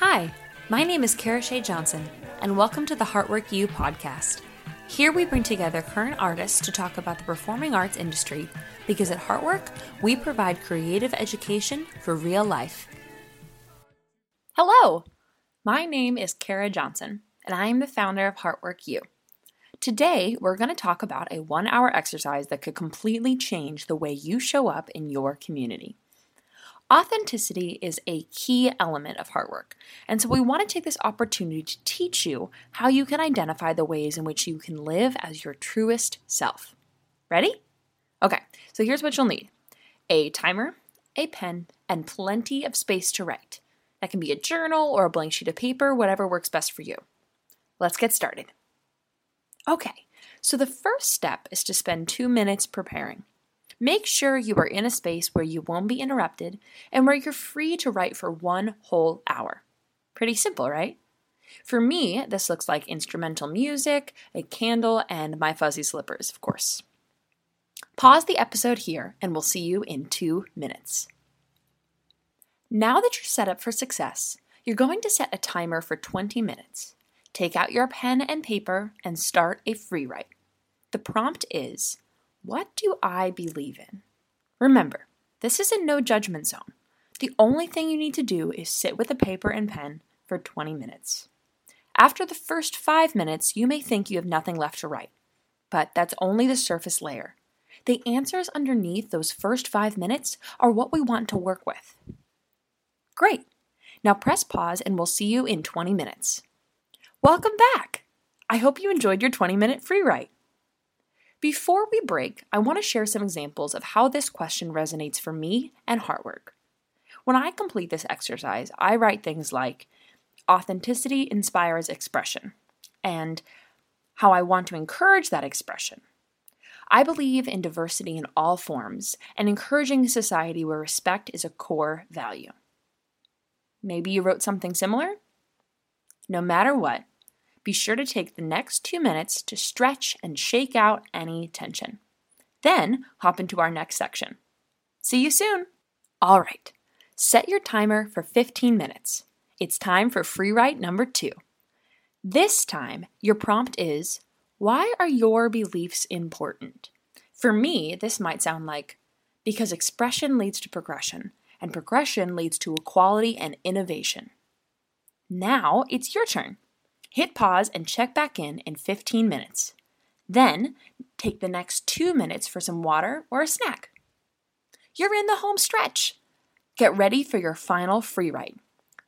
Hi, my name is Kara Shea Jonsson, and welcome to the Heartwork U podcast. Here we bring together current artists to talk about the performing arts industry because at Heartwork, we provide creative education for real life. Hello, my name is Kara Jonsson, and I am the founder of Heartwork U. Today, we're going to talk about a one hour exercise that could completely change the way you show up in your community. Authenticity is a key element of Heartwork, and so we want to take this opportunity to teach you how you can identify the ways in which you can live as your truest self. Ready? Okay, so here's what you'll need a timer, a pen, and plenty of space to write. That can be a journal or a blank sheet of paper, whatever works best for you. Let's get started. Okay, so the first step is to spend two minutes preparing. Make sure you are in a space where you won't be interrupted and where you're free to write for one whole hour. Pretty simple, right? For me, this looks like instrumental music, a candle, and my fuzzy slippers, of course. Pause the episode here, and we'll see you in two minutes. Now that you're set up for success, you're going to set a timer for 20 minutes. Take out your pen and paper and start a free write. The prompt is what do I believe in? Remember, this is a no judgment zone. The only thing you need to do is sit with a paper and pen for 20 minutes. After the first five minutes, you may think you have nothing left to write, but that's only the surface layer. The answers underneath those first five minutes are what we want to work with. Great! Now press pause and we'll see you in 20 minutes. Welcome back! I hope you enjoyed your 20 minute free write. Before we break, I want to share some examples of how this question resonates for me and Heartwork. When I complete this exercise, I write things like authenticity inspires expression and how I want to encourage that expression. I believe in diversity in all forms and encouraging a society where respect is a core value. Maybe you wrote something similar? No matter what, be sure to take the next two minutes to stretch and shake out any tension. Then hop into our next section. See you soon! All right, set your timer for 15 minutes. It's time for free write number two. This time, your prompt is Why are your beliefs important? For me, this might sound like because expression leads to progression, and progression leads to equality and innovation. Now it's your turn. Hit pause and check back in in 15 minutes. Then, take the next two minutes for some water or a snack. You're in the home stretch. Get ready for your final free write.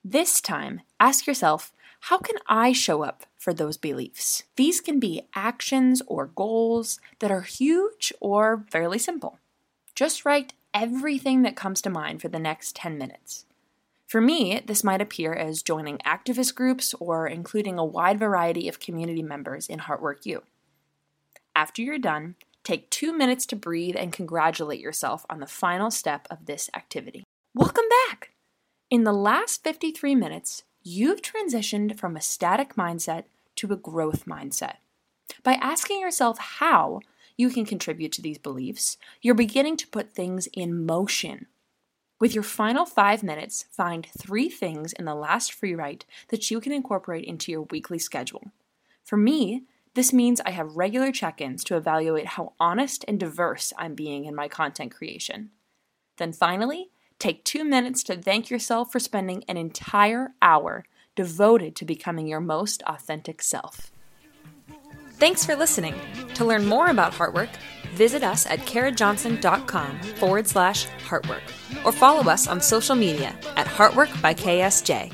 This time, ask yourself, how can I show up for those beliefs? These can be actions or goals that are huge or fairly simple. Just write everything that comes to mind for the next 10 minutes. For me, this might appear as joining activist groups or including a wide variety of community members in Heartwork U. After you're done, take two minutes to breathe and congratulate yourself on the final step of this activity. Welcome back! In the last 53 minutes, you've transitioned from a static mindset to a growth mindset. By asking yourself how you can contribute to these beliefs, you're beginning to put things in motion with your final five minutes, find three things in the last free write that you can incorporate into your weekly schedule. For me, this means I have regular check ins to evaluate how honest and diverse I'm being in my content creation. Then finally, take two minutes to thank yourself for spending an entire hour devoted to becoming your most authentic self. Thanks for listening. To learn more about Heartwork, visit us at karajonsson.com forward slash heartwork or follow us on social media at Heartwork by KSJ.